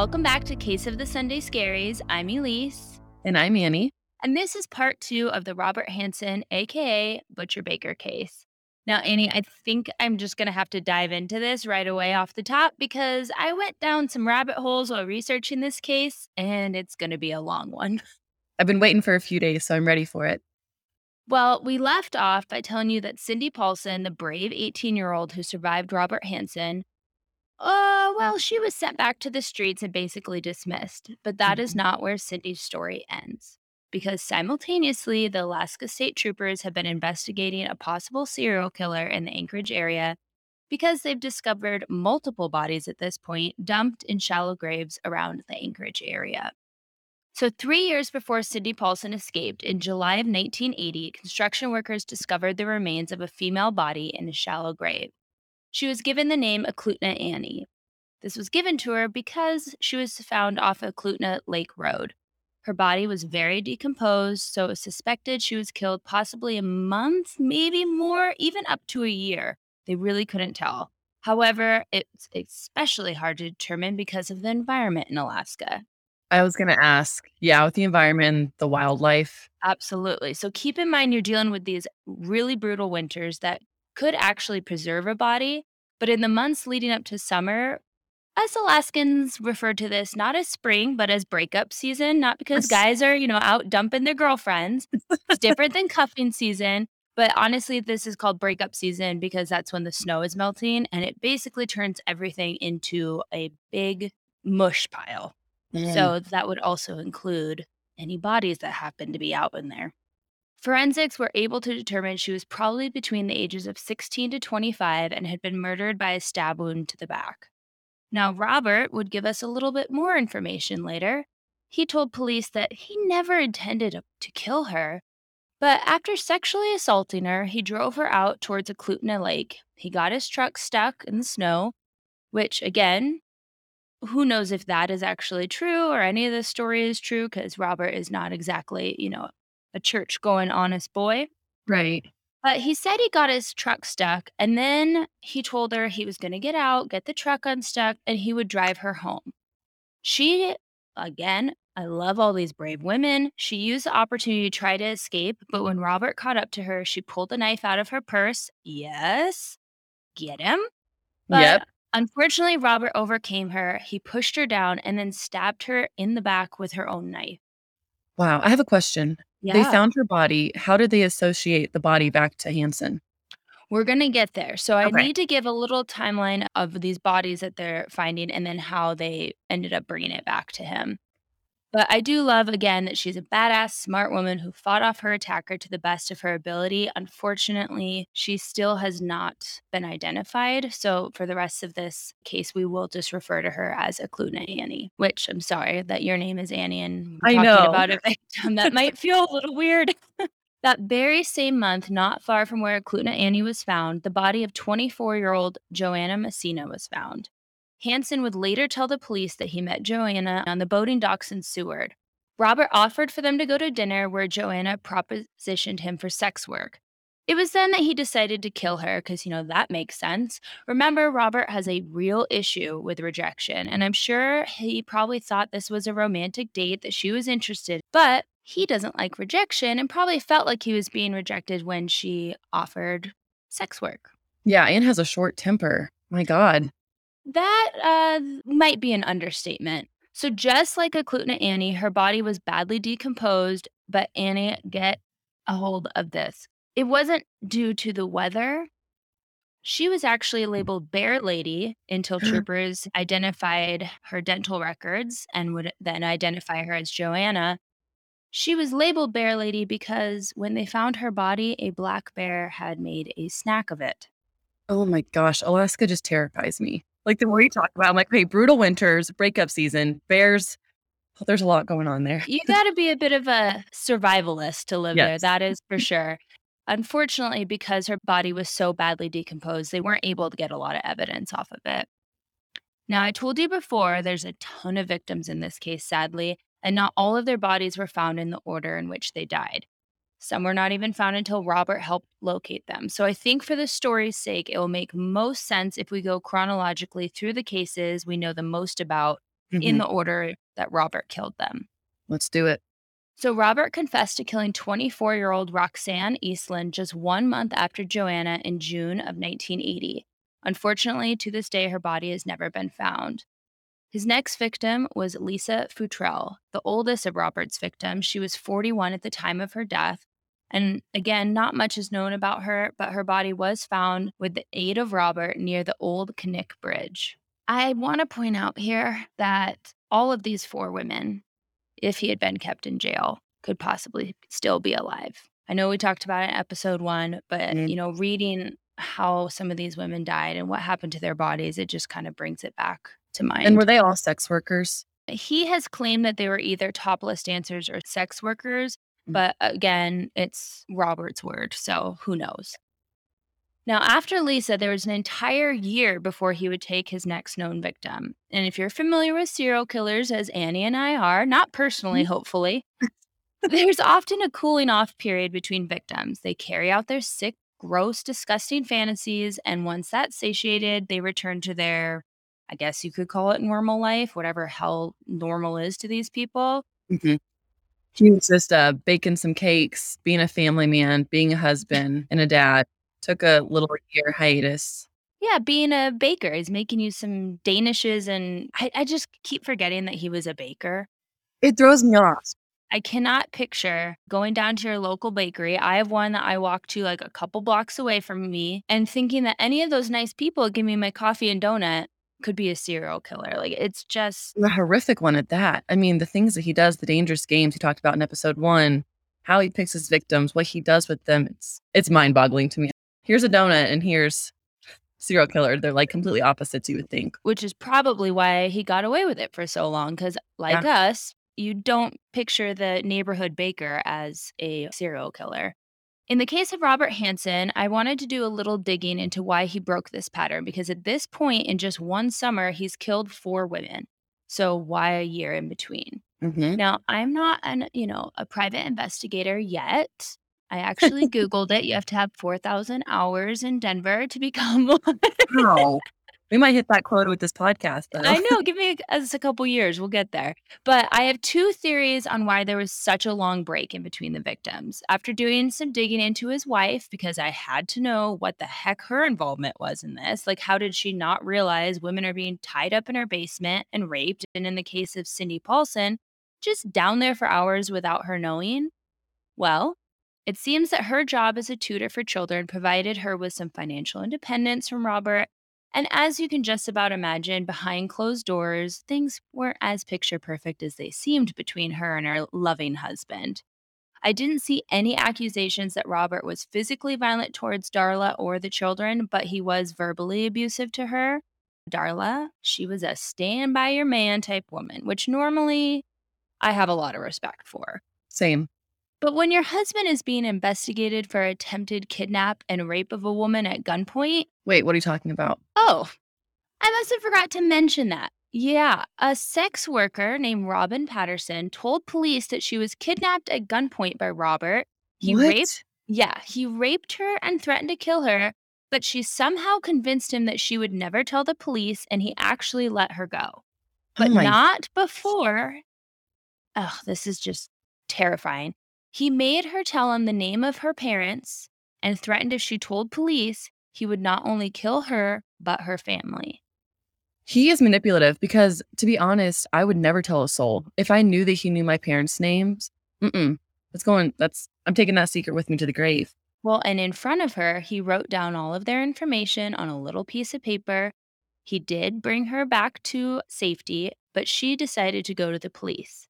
Welcome back to Case of the Sunday Scaries. I'm Elyse. And I'm Annie. And this is part two of the Robert Hansen, aka Butcher Baker case. Now, Annie, I think I'm just going to have to dive into this right away off the top because I went down some rabbit holes while researching this case, and it's going to be a long one. I've been waiting for a few days, so I'm ready for it. Well, we left off by telling you that Cindy Paulson, the brave 18 year old who survived Robert Hansen, uh, well, she was sent back to the streets and basically dismissed. But that is Mhm. not where Cindy's story ends. Because simultaneously, the Alaska State Troopers have been investigating a possible serial killer in the Anchorage area because they've discovered multiple bodies at this point dumped in shallow graves around the Anchorage area. So, three years before Cindy Paulson escaped, in July of 1980, construction workers discovered the remains of a female body in a shallow grave. She was given the name Eklutna Annie. This was given to her because she was found off Eklutna Lake Road. Her body was very decomposed, so it was suspected she was killed possibly a month, maybe more, even up to a year. They really couldn't tell. However, it's especially hard to determine because of the environment in Alaska. I was going to ask, yeah, with the environment the wildlife. Absolutely. So keep in mind you're dealing with these really brutal winters that could actually preserve a body. But in the months leading up to summer, us Alaskans refer to this not as spring, but as breakup season, not because guys are, you know, out dumping their girlfriends. It's different than cuffing season. But honestly, this is called breakup season because that's when the snow is melting and it basically turns everything into a big mush pile. Mm. So that would also include any bodies that happen to be out in there. Forensics were able to determine she was probably between the ages of 16 to 25 and had been murdered by a stab wound to the back. Now, Robert would give us a little bit more information later. He told police that he never intended to- kill her, but after sexually assaulting her, he drove her out towards Eklutna Lake. He got his truck stuck in the snow, which, again, who knows if that is actually true or any of this story is true because Robert is not exactly, you know, a church going honest boy. right. But he said he got his truck stuck and then he told her he was going to get out, get the truck unstuck, and he would drive her home. She, again, I love all these brave women. She used the opportunity to try to escape, but when Robert caught up to her, she pulled the knife out of her purse. Yes, get him. But Yep. unfortunately, Robert overcame her. He pushed her down and then stabbed her in the back with her own knife. Wow. I have a question. Yeah. They found her body. How did they associate the body back to Hansen? We're going to get there. So I Okay. need to give a little timeline of these bodies that they're finding and then how they ended up bringing it back to him. But I do love, again, that she's a badass, smart woman who fought off her attacker to the best of her ability. Unfortunately, she still has not been identified. So for the rest of this case, we will just refer to her as Eklutna Annie, which I'm sorry that your name is Annie and I talking know. about a victim. That might feel a little weird. That very same month, not far from where Eklutna Annie was found, the body of 24 year old Joanna Messina was found. Hansen would later tell the police that he met Joanna on the boating docks in Seward. Robert offered for them to go to dinner where Joanna propositioned him for sex work. It was then that he decided to kill her because, you know, that makes sense. Remember, Robert has a real issue with rejection, and I'm sure he probably thought this was a romantic date that she was interested, but he doesn't like rejection and probably felt like he was being rejected when she offered sex work. Yeah. Anne has a short temper. My God. That uh, might be an understatement. So, just like Eklutna Annie, her body was badly decomposed, but Annie, get a hold of this. It wasn't due to the weather. She was actually labeled Bear Lady until troopers identified her dental records and would then identify her as Joanna. She was labeled Bear Lady because when they found her body, a black bear had made a snack of it. Oh my gosh. Alaska just terrifies me. Like the more you talk about, I'm like, hey, brutal winters, breakup season, bears. Oh, there's a lot going on there. You got to be a bit of a survivalist to live there. That is for sure. Unfortunately, because her body was so badly decomposed, they weren't able to get a lot of evidence off of it. Now, I told you before, there's a ton of victims in this case, sadly, and not all of their bodies were found in the order in which they died. Some were not even found until Robert helped locate them. So I think for the story's sake, it will make most sense if we go chronologically through the cases we know the most about in Mhm. the order that Robert killed them. Let's do it. So, Robert confessed to killing 24 year old Roxanne Eastland just one month after Joanna in June of 1980. Unfortunately, to this day, her body has never been found. His next victim was Lisa Futrell, the oldest of Robert's victims. She was 41 at the time of her death. And again, not much is known about her, but her body was found with the aid of Robert near the old Knik Bridge. I want to point out here that all of these four women, if he had been kept in jail, could possibly still be alive. I know we talked about it in episode one, but Mhm. you know, reading how some of these women died and what happened to their bodies, it just kind of brings it back to mind. And were they all sex workers? he has claimed that they were either topless dancers or sex workers. But again, it's Robert's word, so who knows? Now, after Lisa, there was an entire year before he would take his next known victim. And if you're familiar with serial killers, as Annie and I are, not personally, hopefully, there's often a cooling off period between victims. They carry out their sick, gross, disgusting fantasies, and once that's satiated, they return to their, I guess you could call it normal life, whatever hell normal is to these people. Mhm. He was just uh, baking some cakes, being a family man, being a husband and a dad. Took a little year hiatus. Yeah, being a baker, he's making you some danishes, and I, I just keep forgetting that he was a baker. It throws me off. I cannot picture going down to your local bakery. I have one that I walk to like a couple blocks away from me and thinking that any of those nice people give me my coffee and donut could be a serial killer. Like it's just A horrific one at that. I mean, the things that he does, the dangerous games he talked about in episode one, how he picks his victims, what he does with them, it's it's mind boggling to me. Here's a donut and here's serial killer. They're like completely opposites, you would think. which is probably why he got away with it for so long cuz like us, you don't picture the neighborhood baker as a serial killer. In the case of Robert Hansen, I wanted to do a little digging into why he broke this pattern because at this point in just one summer, he's killed four women. So why a year in between? Mm-hmm. Now, I'm not an, you know, a private investigator yet. I actually googled it. You have to have 4,000 hours in Denver to become one. Wow. We might hit that quota with this podcast, though. I know. Give me a, us a couple years. We'll get there. But I have two theories on why there was such a long break in between the victims. After doing some digging into his wife, because I had to know what the heck her involvement was in this. Like, how did she not realize women are being tied up in her basement and raped? And in the case of Cindy Paulson, just down there for hours without her knowing? Well, it seems that her job as a tutor for children provided her with some financial independence from Robert and as you can just about imagine, behind closed doors, things weren't as picture perfect as they seemed between her and her loving husband. I didn't see any accusations that Robert was physically violent towards Darla or the children, but he was verbally abusive to her. Darla, she was a stand by your man type woman, which normally I have a lot of respect for. Same. But when your husband is being investigated for attempted kidnap and rape of a woman at gunpoint, Wait, what are you talking about? Oh, I must have forgot to mention that. Yeah, a sex worker named Robin Patterson told police that she was kidnapped at gunpoint by Robert. He what? raped, yeah, he raped her and threatened to kill her, but she somehow convinced him that she would never tell the police and he actually let her go. Oh but oh not before. Oh, this is just terrifying. He made her tell him the name of her parents and threatened if she told police, he would not only kill her, but her family. He is manipulative because, to be honest, I would never tell a soul. If I knew that he knew my parents' names, mm-mm. That's going, that's, I'm taking that secret with me to the grave. Well, and in front of her, he wrote down all of their information on a little piece of paper. He did bring her back to safety, but she decided to go to the police.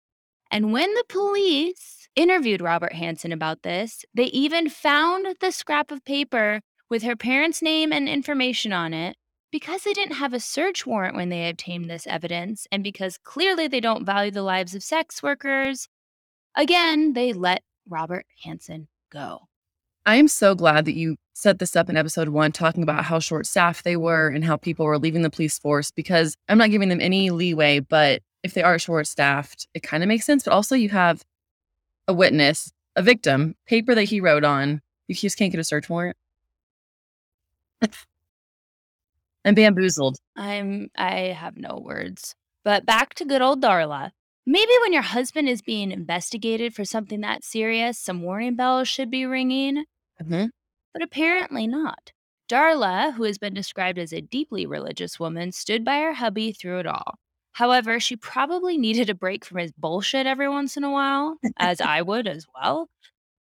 And when the mm. police interviewed Robert Hansen about this, they even found the scrap of paper with her parents' name and information on it because they didn't have a search warrant when they obtained this evidence, and because clearly they don't value the lives of sex workers. Again, they let Robert Hansen go. I am so glad that you set this up in episode one, talking about how short staffed they were and how people were leaving the police force because I'm not giving them any leeway, but if they are short staffed, it kind of makes sense. But also, you have a witness, a victim, paper that he wrote on. You just can't get a search warrant. I'm bamboozled. I'm I have no words. But back to good old Darla. Maybe when your husband is being investigated for something that serious, some warning bells should be ringing. Mm-hmm. But apparently not. Darla, who has been described as a deeply religious woman, stood by her hubby through it all. However, she probably needed a break from his bullshit every once in a while, as I would as well.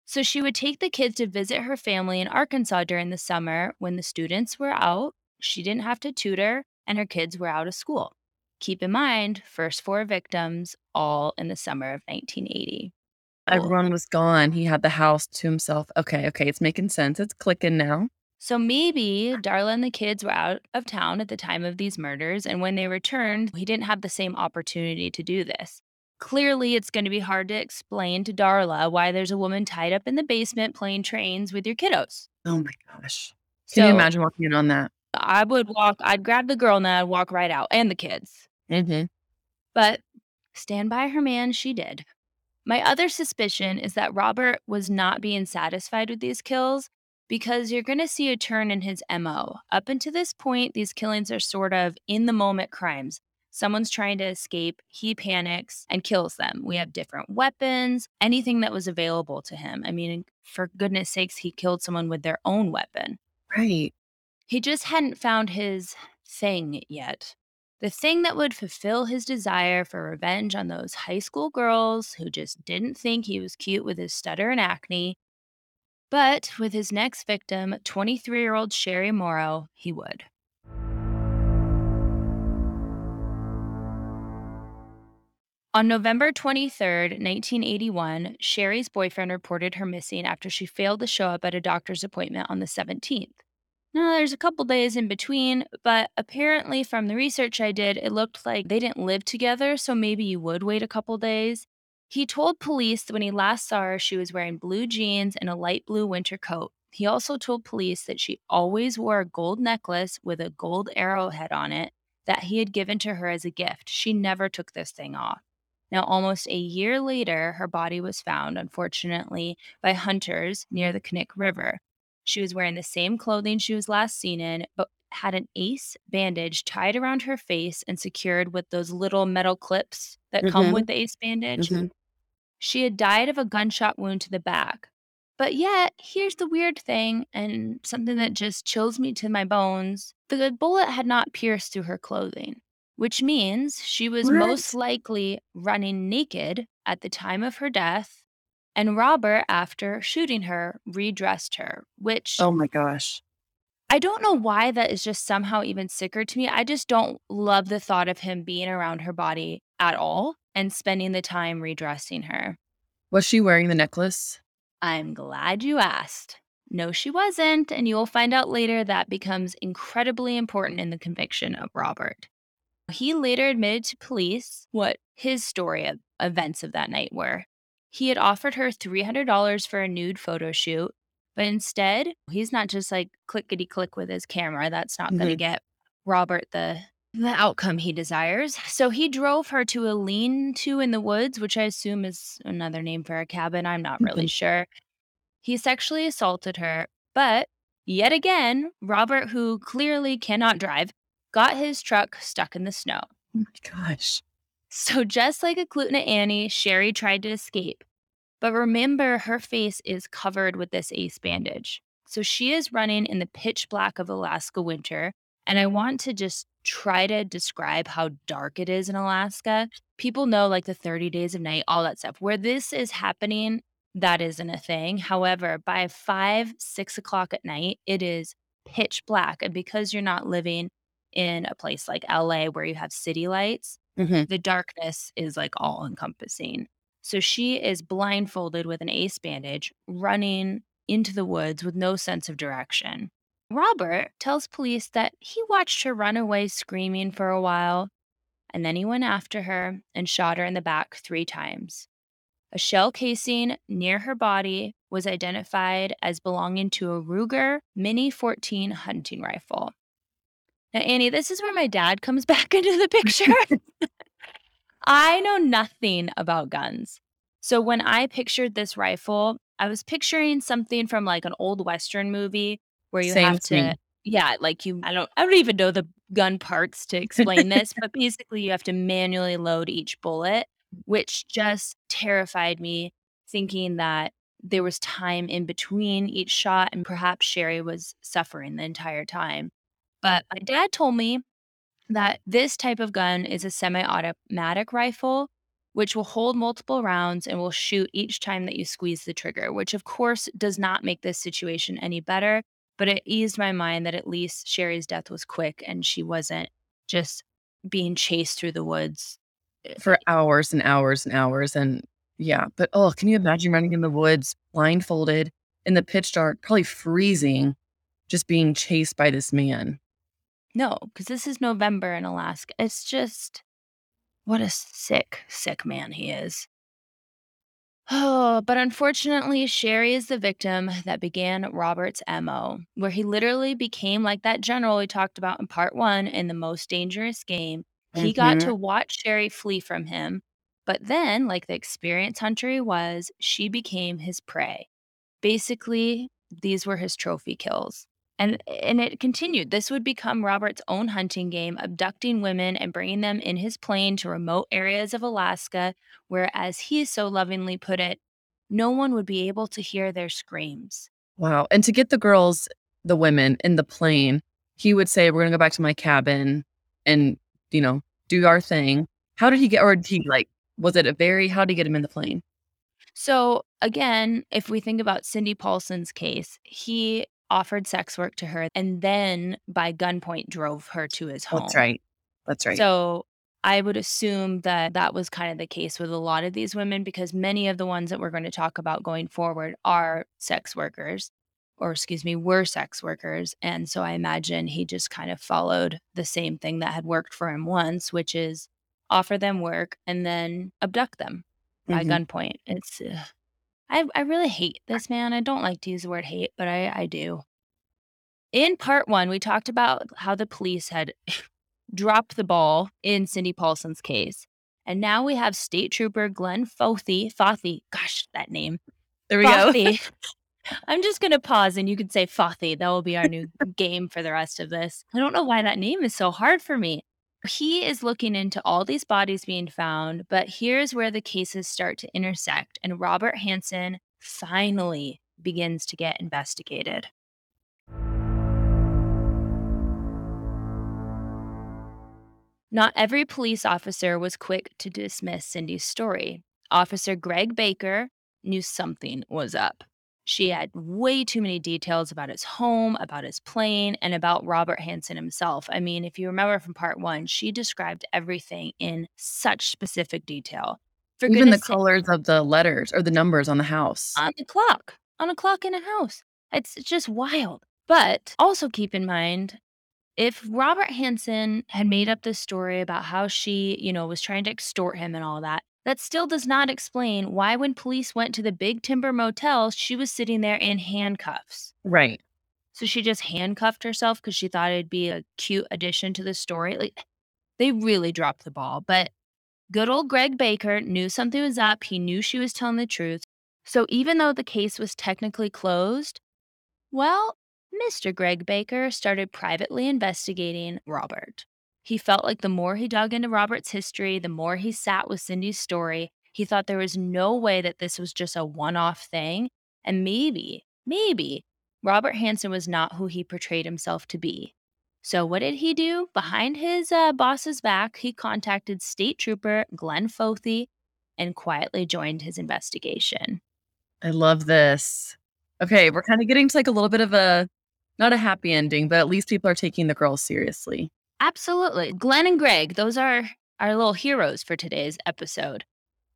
So she would take the kids to visit her family in Arkansas during the summer when the students were out. She didn't have to tutor, and her kids were out of school. Keep in mind, first four victims, all in the summer of 1980. Cool. Everyone was gone. He had the house to himself. Okay, okay, it's making sense. It's clicking now. So maybe Darla and the kids were out of town at the time of these murders, and when they returned, he didn't have the same opportunity to do this. Clearly, it's going to be hard to explain to Darla why there's a woman tied up in the basement playing trains with your kiddos. Oh my gosh. Can you So imagine walking in on that? I would walk, I'd grab the girl now and walk right out, and the kids. hmm But stand by her man, she did. My other suspicion is that Robert was not being satisfied with these kills because you're going to see a turn in his MO. Up until this point, these killings are sort of in the moment crimes. Someone's trying to escape, he panics and kills them. We have different weapons, anything that was available to him. I mean, for goodness sakes, he killed someone with their own weapon. Right. He just hadn't found his thing yet. The thing that would fulfill his desire for revenge on those high school girls who just didn't think he was cute with his stutter and acne. But with his next victim, 23 year old Sherry Morrow, he would. On November 23rd, 1981, Sherry's boyfriend reported her missing after she failed to show up at a doctor's appointment on the 17th. Now, there's a couple days in between, but apparently, from the research I did, it looked like they didn't live together, so maybe you would wait a couple days. He told police that when he last saw her, she was wearing blue jeans and a light blue winter coat. He also told police that she always wore a gold necklace with a gold arrowhead on it that he had given to her as a gift. She never took this thing off. Now, almost a year later, her body was found, unfortunately, by hunters near the Knik River. She was wearing the same clothing she was last seen in, but had an ace bandage tied around her face and secured with those little metal clips that come Mhm. with the ace bandage. Mhm. She had died of a gunshot wound to the back. But yet, here's the weird thing, and something that just chills me to my bones. The bullet had not pierced through her clothing, which means she was most likely running naked at the time of her death. And Robert, after shooting her, redressed her, which Oh my gosh. I don't know why that is just somehow even sicker to me. I just don't love the thought of him being around her body at all and spending the time redressing her. Was she wearing the necklace? I'm glad you asked. No, she wasn't, and you will find out later that becomes incredibly important in the conviction of Robert. He later admitted to police what his story of events of that night were. He had offered her $300 for a nude photo shoot, but instead, he's not just like clickety click with his camera. That's not going to mm-hmm. get Robert the the outcome he desires. So he drove her to a lean to in the woods, which I assume is another name for a cabin. I'm not really Mhm. sure. He sexually assaulted her, but yet again, Robert, who clearly cannot drive, got his truck stuck in the snow. Oh my gosh. So, just like Eklutna Annie, Sherry tried to escape. But remember, her face is covered with this ace bandage. So, she is running in the pitch black of Alaska winter. And I want to just try to describe how dark it is in Alaska. People know like the 30 days of night, all that stuff. Where this is happening, that isn't a thing. However, by five, six o'clock at night, it is pitch black. And because you're not living in a place like LA where you have city lights, Mhm. the darkness is like all encompassing. So she is blindfolded with an ace bandage, running into the woods with no sense of direction. Robert tells police that he watched her run away screaming for a while, and then he went after her and shot her in the back three times. A shell casing near her body was identified as belonging to a Ruger Mini 14 hunting rifle. Now, Annie, this is where my dad comes back into the picture. I know nothing about guns. So when I pictured this rifle, I was picturing something from like an old Western movie where you Same have to. Yeah, like you I don't I don't even know the gun parts to explain this, but basically you have to manually load each bullet, which just terrified me thinking that there was time in between each shot and perhaps Sherry was suffering the entire time. But my dad told me that this type of gun is a semi-automatic rifle, which will hold multiple rounds and will shoot each time that you squeeze the trigger, which of course does not make this situation any better, but it eased my mind that at least Sherry's death was quick and she wasn't just being chased through the woods. Eh, For hours and hours and hours, and yeah, but, oh, can you imagine running in the woods blindfolded in the pitch dark, probably freezing, just being chased by this man? No, 'cause this is November in Alaska. It's just what a sick, sick man he is. Oh, but unfortunately, Sherry is the victim that began Robert's MO, where he literally became like that general we talked about in part 1 in The Most Dangerous Game. He got Mhm. to watch Sherry flee from him, but then, like the experienced hunter he was, she became his prey. Basically, these were his trophy kills. And and it continued. This would become Robert's own hunting game, abducting women and bringing them in his plane to remote areas of Alaska, where, as he so lovingly put it, no one would be able to hear their screams. Wow, and to get the girls the women in the plane, he would say, "We're gonna go back to my cabin and, you know, do our thing." How did he get or did he, like was it a very how did he get him in the plane? So, again, if we think about Cindy Paulson's case, he offered sex work to her and then by gunpoint drove her to his home. That's right. That's right. So, I would assume that that was kind of the case with a lot of these women because many of the ones that we're gonna talk about going forward are sex workers, or excuse me, were sex workers, and so I imagine he just kind of followed the same thing that had worked for him once, which is offer them work and then abduct them by Mhm. gunpoint. It's, ugh I I really hate this man. I don't like to use the word hate, but I I do. In part 1, we talked about how the police had dropped the ball in Cindy Paulson's case, and now we have State Trooper Glenn Fothe Fauthi, gosh, that name. There we go. I'm just gonna pause and you can say Fauthi, that will be our new game for the rest of this. I don't know why that name is so hard for me. He is looking into all these bodies being found, but here's where the cases start to intersect, and Robert Hansen finally begins to get investigated. Not every police officer was quick to dismiss Cindy's story. Officer Greg Baker knew something was up. She had way too many details about his home, about his plane, and about Robert Hansen himself. I mean, if you remember from part 1, she described everything in such specific detail. For Even the goodness sa colors of the letters or the numbers on the house. On the clock, on a clock in a house. It's just wild. But also keep in mind, if Robert Hansen had made up this story about how she, you know, was trying to extort him and all that, that still does not explain why when police went to the Big Timber Motel, she was sitting there in handcuffs. Right. So she just handcuffed herself because she thought it'd be a cute addition to the story, like, they really dropped the ball, but good old Greg Baker knew something was up, he knew she was telling the truth. So even though the case was technically closed, well, Mr. Greg Baker started privately investigating Robert. He felt like the more he dug into Robert's history, the more he sat with Cindy's story, he thought there was no way that this was just a one-off thing, and maybe, maybe Robert Hansen was not who he portrayed himself to be. So what did he do? Behind his, uh, boss's back, he contacted State Trooper Glenn Fothe and quietly joined his investigation. I love this. Okay, we're kinda getting to, like, a little bit of a not a happy ending, but at least people are taking the girls seriously. Absolutely. Glenn and Greg, those are our little heroes for today's episode.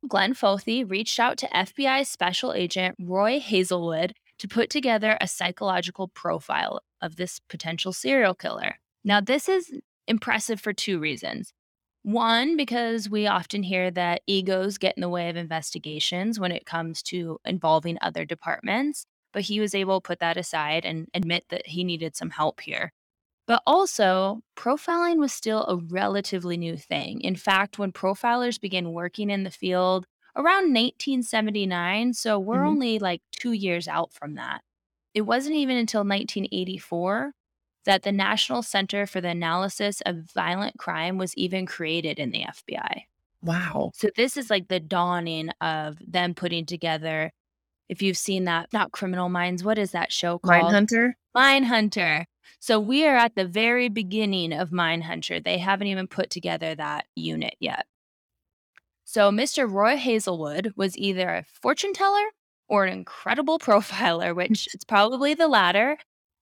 Glenn Fothe reached out to FBI Special Agent Roy Hazelwood to put together a psychological profile of this potential serial killer. Now, this is impressive for 2 reasons. 1, because we often hear that egos get in the way of investigations when it comes to involving other departments, but he was able to put that aside and admit that he needed some help here. But also, profiling was still a relatively new thing. In fact, when profilers began working in the field around 1979, so we're Mhm. only, like, 2 years out from that. It wasn't even until 1984 that the National Center for the Analysis of Violent Crime was even created in the FBI. Wow. So this is like the dawning of them putting together. If you've seen that, not Criminal Minds, what is that show called? Mindhunter? Mindhunter. So we are at the very beginning of Mindhunter. They haven't even put together that unit yet. So Mr. Roy Hazelwood was either a fortune teller or an incredible profiler, which it's probably the latter.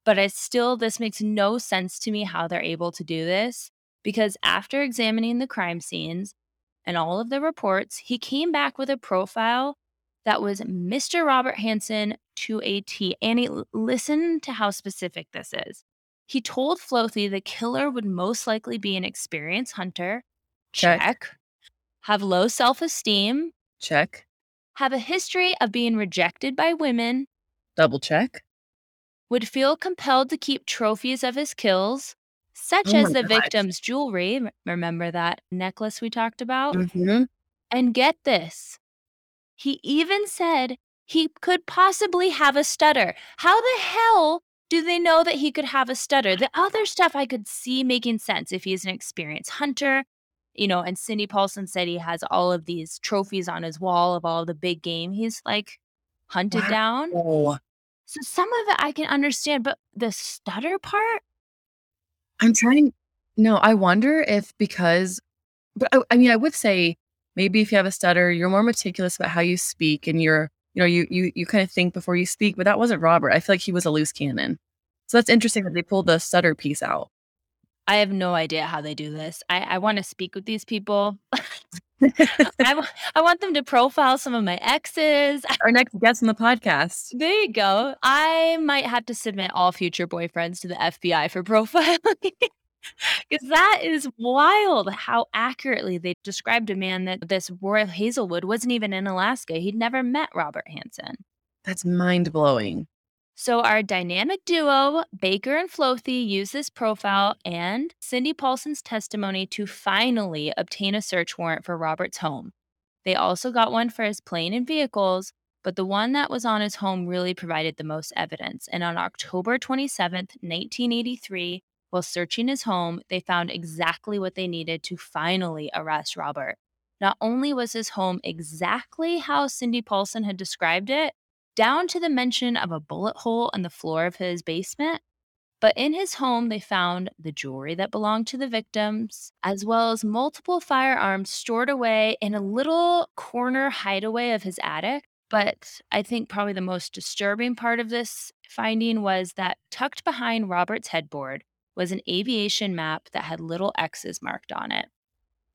But I still, this makes no sense to me how they're able to do this because after examining the crime scenes and all of the reports, he came back with a profile that was Mr. Robert Hansen to a T. Annie, listen to how specific this is. He told Flothe the killer would most likely be an experienced hunter. Check. Check. Have low self esteem. Check. Have a history of being rejected by women. Double check. Would feel compelled to keep trophies of his kills, such Oh as the gosh. victim's jewelry. Remember that necklace we talked about? Mhm. And get this he even said he could possibly have a stutter. How the hell do they know that he could have a stutter? The other stuff I could see making sense if he's an experienced hunter, you know, and Cindy Paulson said he has all of these trophies on his wall of all the big game he's like hunted Wow. down. So some of it I can understand, but the stutter part, I'm trying. No, I wonder if because, but I, I mean, I would say maybe if you have a stutter, you're more meticulous about how you speak and you're, you know, you you you kind of think before you speak. But that wasn't Robert. I feel like he was a loose cannon. So that's interesting that they pulled the stutter piece out. I have no idea how they do this. I, I want to speak with these people. I, I want them to profile some of my exes. Our next guest on the podcast. There you go. I might have to submit all future boyfriends to the FBI for profiling. Because that is wild how accurately they described a man that this Roy Hazelwood wasn't even in Alaska. He'd never met Robert Hansen. That's mind blowing. So, our dynamic duo, Baker and Flothe, used this profile and Cindy Paulson's testimony to finally obtain a search warrant for Robert's home. They also got one for his plane and vehicles, but the one that was on his home really provided the most evidence. And on October 27th, 1983, while searching his home, they found exactly what they needed to finally arrest Robert. Not only was his home exactly how Cindy Paulson had described it, down to the mention of a bullet hole in the floor of his basement. But in his home, they found the jewelry that belonged to the victims, as well as multiple firearms stored away in a little corner hideaway of his attic. But I think probably the most disturbing part of this finding was that tucked behind Robert's headboard was an aviation map that had little X's marked on it.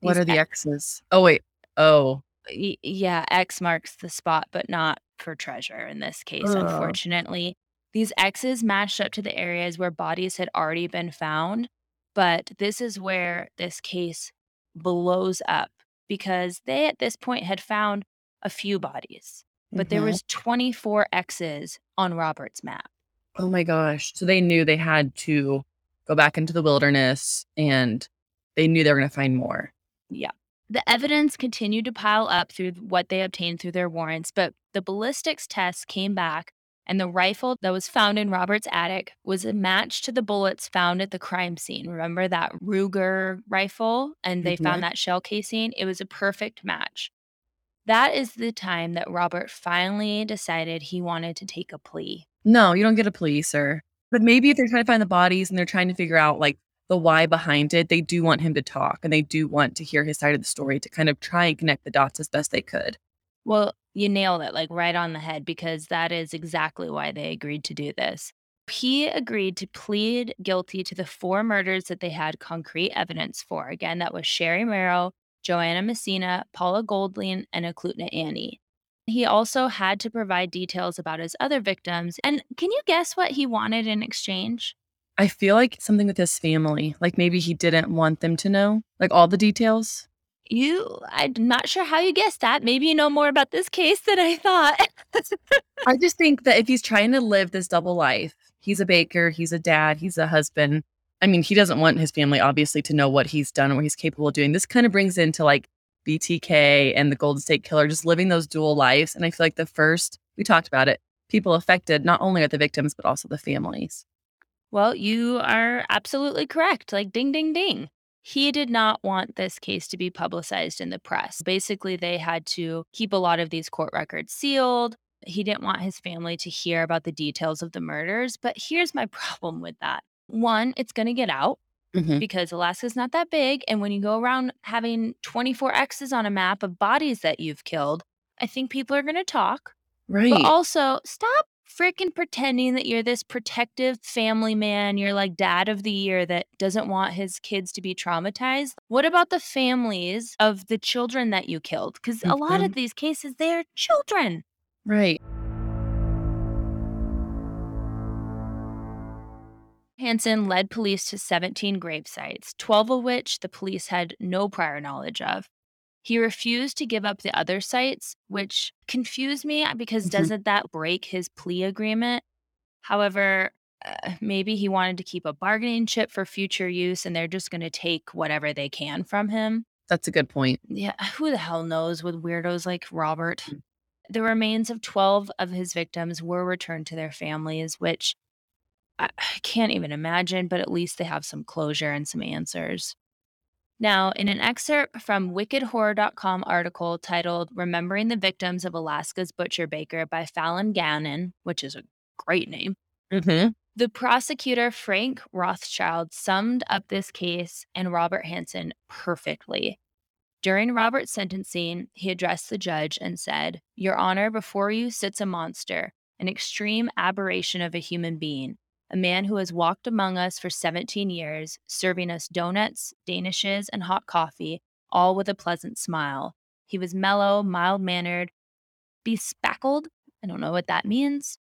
What are the X's? Oh wait. Oh, yeah, X marks the spot, but not for treasure in this case, unfortunately. These X's matched up to the areas where bodies had already been found. But this is where this case blows up because they at this point had found a few bodies, but there Mhm. was 24 X's on Robert's map. Oh my gosh. So they knew they had to go back into the wilderness and they knew they were going to find more. Yeah. The evidence continued to pile up through what they obtained through their warrants, but the ballistics tests came back, and the rifle that was found in Robert's attic was a match to the bullets found at the crime scene. Remember that Ruger rifle? And they Mhm. found that shell casing? It was a perfect match. That is the time that Robert finally decided he wanted to take a plea. No, you don't get a plea, sir. But maybe if they're trying to find the bodies and they're trying to figure out like the why behind it, they do want him to talk and they do want to hear his side of the story to kind of try and connect the dots as best they could. Well, you nailed it, like right on the head, because that is exactly why they agreed to do this. He agreed to plead guilty to the four murders that they had concrete evidence for. Again, that was Sherry Merrill, Joanna Messina, Paula Goulding, and Eklutna Annie. He also had to provide details about his other victims. And can you guess what he wanted in exchange? I feel like something with his family, like maybe he didn't want them to know like all the details. You, I'm not sure how you guessed that. Maybe you know more about this case than I thought. I just think that if he's trying to live this double life, he's a baker, he's a dad, he's a husband. I mean, he doesn't want his family obviously to know what he's done or what he's capable of doing. This kind of brings into like BTK and the Golden State Killer, just living those dual lives. And I feel like the first, we talked about it, people affected not only are the victims, but also the families. Well, you are absolutely correct. Like, ding, ding, ding. He did not want this case to be publicized in the press. Basically, they had to keep a lot of these court records sealed. He didn't want his family to hear about the details of the murders. But here's my problem with that one, it's going to get out Mhm. because Alaska's not that big. And when you go around having 24 X's on a map of bodies that you've killed, I think people are going to talk. Right. But also, stop freaking pretending that you're this protective family man. You're like dad of the year that doesn't want his kids to be traumatized. What about the families of the children that you killed? Because a lot of these cases, they're children. right. Hansen led police to 17 grave sites, 12 of which the police had no prior knowledge of. He refused to give up the other sites, which confused me uh, because Mhm. doesn't that break his plea agreement? However, uh, maybe he wanted to keep a bargaining chip for future use and they're just going to take whatever they can from him. That's a good point. Yeah, who the hell knows with weirdos like Robert? Mm. The remains of 12 of his victims were returned to their families, which I, can't even imagine, but at least they have some closure and some answers. Now, in an excerpt from wickedhorror.com article titled Remembering the Victims of Alaska's Butcher Baker by Fallon Gannon, which is a great name, Mhm. the prosecutor Frank Rothschild summed up this case and Robert Hansen perfectly. During Robert's sentencing, he addressed the judge and said, Your Honor, before you sits a monster, an extreme aberration of a human being, a man who has walked among us for 17 years, serving us donuts, danishes, and hot coffee, all with a pleasant smile. He was mellow, mild mannered, bespackled. I don't know what that means.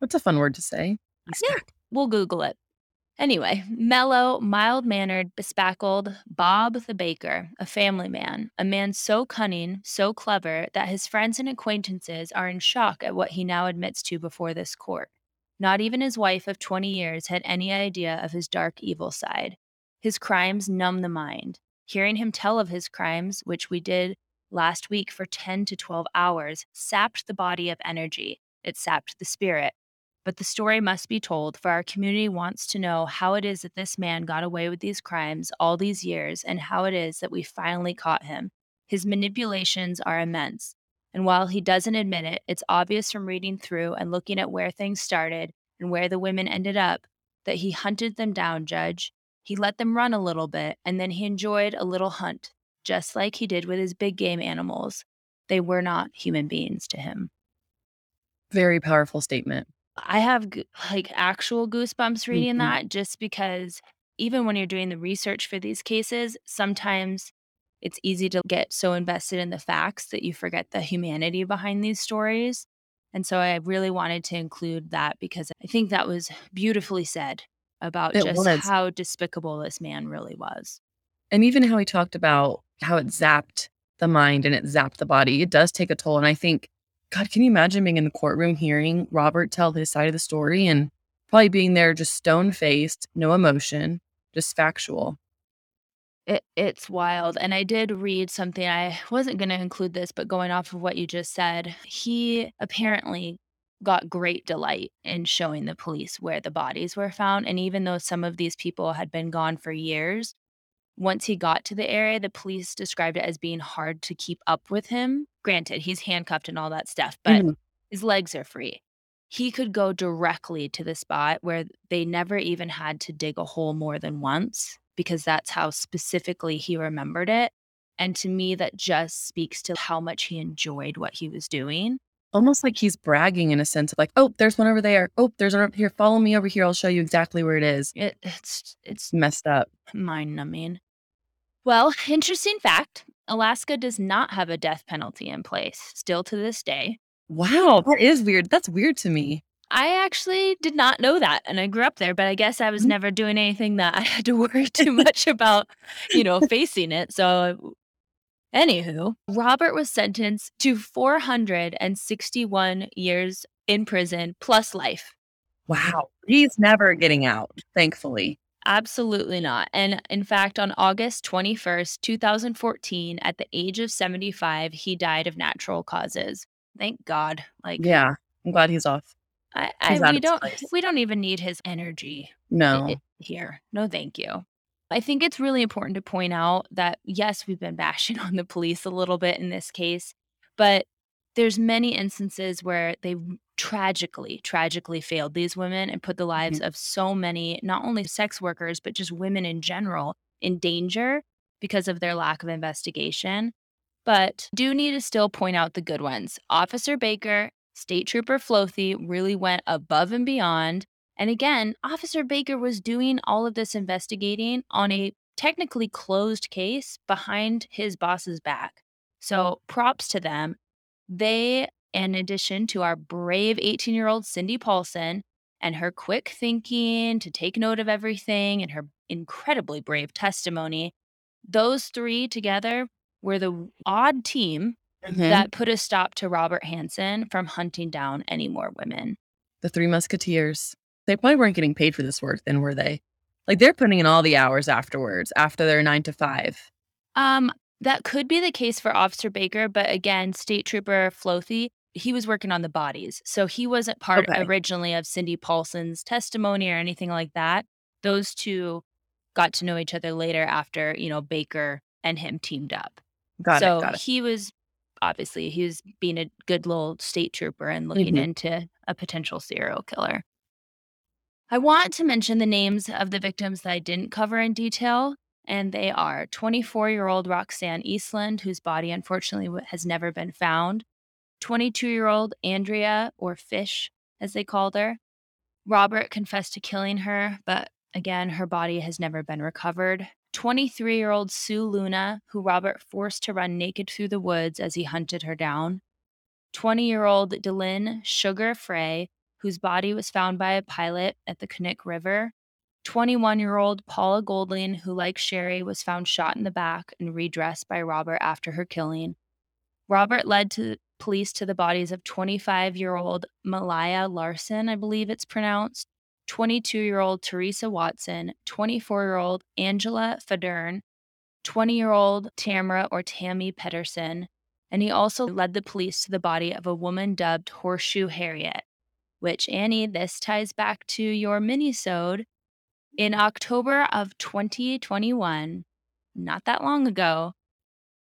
That's a fun word to say. Yeah. We'll Google it. Anyway, mellow, mild mannered, bespackled Bob the baker, a family man, a man so cunning, so clever that his friends and acquaintances are in shock at what he now admits to before this court. Not even his wife of 20 years had any idea of his dark, evil side. His crimes numb the mind. Hearing him tell of his crimes, which we did last week for 10 to 12 hours, sapped the body of energy. It sapped the spirit. But the story must be told, for our community wants to know how it is that this man got away with these crimes all these years and how it is that we finally caught him. His manipulations are immense. And while he doesn't admit it, it's obvious from reading through and looking at where things started and where the women ended up that he hunted them down, Judge. He let them run a little bit and then he enjoyed a little hunt, just like he did with his big game animals. They were not human beings to him. Very powerful statement. I have like actual goosebumps reading Mhm. that just because even when you're doing the research for these cases, sometimes it's easy to get so invested in the facts that you forget the humanity behind these stories. And so I really wanted to include that because I think that was beautifully said about It just was. how despicable this man really was. And even how he talked about how it zapped the mind and it zapped the body, it does take a toll. And I think, God, can you imagine being in the courtroom hearing Robert tell his side of the story and probably being there just stone faced, no emotion, just factual? It, it's wild. And I did read something. I wasn't going to include this, but going off of what you just said, he apparently got great delight in showing the police where the bodies were found. And even though some of these people had been gone for years, once he got to the area, the police described it as being hard to keep up with him. Granted, he's handcuffed and all that stuff, but Mhm. his legs are free. He could go directly to the spot where they never even had to dig a hole more than once because that's how specifically he remembered it. And to me, that just speaks to how much he enjoyed what he was doing. Almost like he's bragging in a sense of like, oh, there's one over there. Oh, there's one up here. Follow me over here. I'll show you exactly where it is. It, it's it's It's messed up. mind numbing. Well, interesting fact Alaska does not have a death penalty in place still to this day. Wow, that is weird. That's weird to me. I actually did not know that. And I grew up there, but I guess I was Mhm. never doing anything that I had to worry too much about, you know, facing it. So, anywho, Robert was sentenced to 461 years in prison plus life. Wow. He's never getting out, thankfully. Absolutely not. And in fact, on August 21st, 2014, at the age of 75, he died of natural causes. Thank God. Like, Yeah. I'm glad he's off. I, I we don't place. we don't even need his energy No. here. No, thank you. I think it's really important to point out that yes, we've been bashing on the police a little bit in this case, but there's many instances where they tragically, tragically failed these women and put the lives of so many, not only sex workers, but just women in general in danger because of their lack of investigation. But do need to still point out the good ones. Officer Baker, State Trooper Flothe really went above and beyond. And again, Officer Baker was doing all of this investigating on a technically closed case behind his boss's back. So props to them. They, in addition to our brave 18 year old Cindy Paulson and her quick thinking to take note of everything and her incredibly brave testimony, those three together were the odd team Mhm. that put a stop to Robert Hansen from hunting down any more women. the Three Musketeers. They probably weren't getting paid for this work, then were they? Like they're putting in all the hours afterwards, after their nine to five. Um, that could be the case for Officer Baker, but again, State Trooper Flothe, he was working on the bodies. So he wasn't part Okay. originally of Cindy Paulson's testimony or anything like that. Those two got to know each other later after, you know, Baker and him teamed up. Got so it. Got it. he was obviously he was being a good little state trooper and looking Mhm. into a potential serial killer. I want to mention the names of the victims that I didn't cover in detail, and they are 24 year old Roxanne Eastland, whose body unfortunately has never been found, 22 year old Andrea, or Fish, as they called her. Robert confessed to killing her, but again, her body has never been recovered. 23 year old Sue Luna, who Robert forced to run naked through the woods as he hunted her down. 20 year old Delyn Sugar Frey, whose body was found by a pilot at the Knik River. 21 year old Paula Goulding, who, like Sherry, was found shot in the back and redressed by Robert after her killing. Robert led to police to the bodies of 25 year old Malaya Larson, I believe it's pronounced, 22 year old Teresa Watson, 24 year old Angela Feddern, 20 year old Tamara or Tammy Pedersen, and he also led the police to the body of a woman dubbed Horseshoe Harriet, which, Annie, this ties back to your mini-sode. In October of 2021, not that long ago,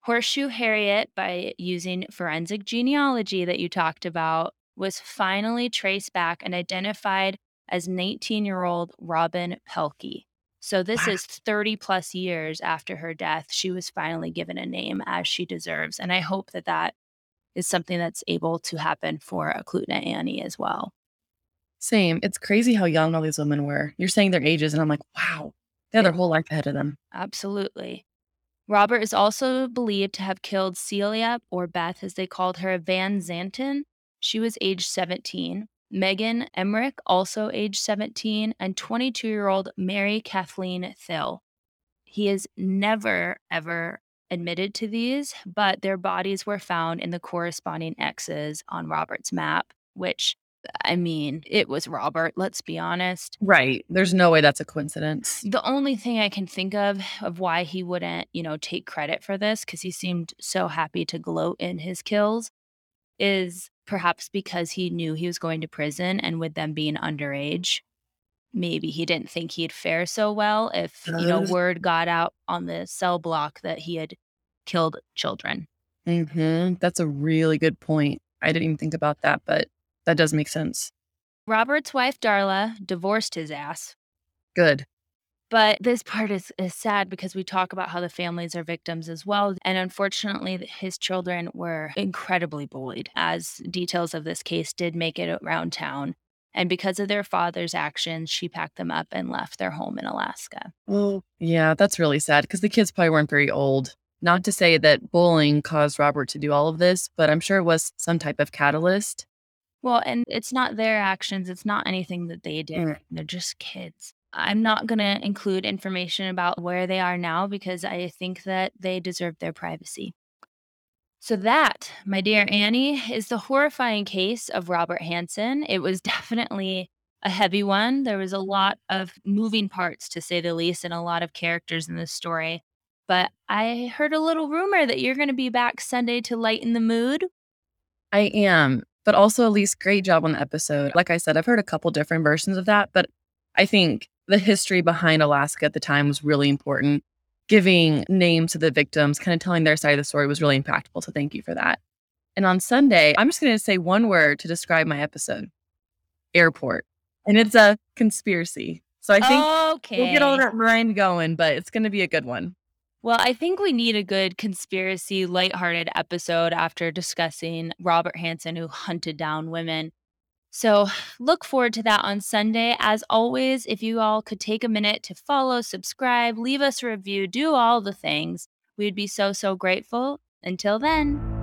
Horseshoe Harriet, by using forensic genealogy that you talked about, was finally traced back and identified as 19 year old Robin Pelkey. So, this Wow. is 30 plus years after her death. She was finally given a name as she deserves. And I hope that that is something that's able to happen for Eklutna Annie as well. Same. It's crazy how young all these women were. You're saying their ages, and I'm like, wow, they had their whole life ahead of them. Absolutely. Robert is also believed to have killed Celia, or Beth as they called her, Van Zanten. She was age 17. Megan Emerick, also age 17, and 22 year old Mary Kathleen Thill. He is never, ever admitted to these, but their bodies were found in the corresponding X's on Robert's map, which, I mean, it was Robert, let's be honest. Right. There's no way that's a coincidence. The only thing I can think of of why he wouldn't, you know, take credit for this because he seemed so happy to gloat in his kills is perhaps because he knew he was going to prison and with them being underage, maybe he didn't think he'd fare so well if, you know, word got out on the cell block that he had killed children. hmm That's a really good point. I didn't even think about that, but that does make sense. Robert's wife Darla divorced his ass Good. But this part is, is sad because we talk about how the families are victims as well. And unfortunately, his children were incredibly bullied, as details of this case did make it around town. And because of their father's actions, she packed them up and left their home in Alaska. Well, yeah, that's really sad because the kids probably weren't very old. Not to say that bullying caused Robert to do all of this, but I'm sure it was some type of catalyst. Well, and it's not their actions, it's not anything that they did. Mm. They're just kids. I'm not going to include information about where they are now because I think that they deserve their privacy. So, that, my dear Annie, is the horrifying case of Robert Hansen. It was definitely a heavy one. There was a lot of moving parts, to say the least, and a lot of characters in this story. But I heard a little rumor that you're going to be back Sunday to lighten the mood. I am. But also, Elyse, great job on the episode. Like I said, I've heard a couple different versions of that, but I think the history behind Alaska at the time was really important. Giving names to the victims, kind of telling their side of the story was really impactful. So thank you for that. And on Sunday, I'm just going to say one word to describe my episode airport. And it's a conspiracy. So I think okay. we'll get all that mind going, but it's going to be a good one. Well, I think we need a good conspiracy, lighthearted episode after discussing Robert Hansen, who hunted down women. So look forward to that on Sunday. As always, if you all could take a minute to follow, subscribe, leave us a review, do all the things, we'd be so, so grateful. Until then.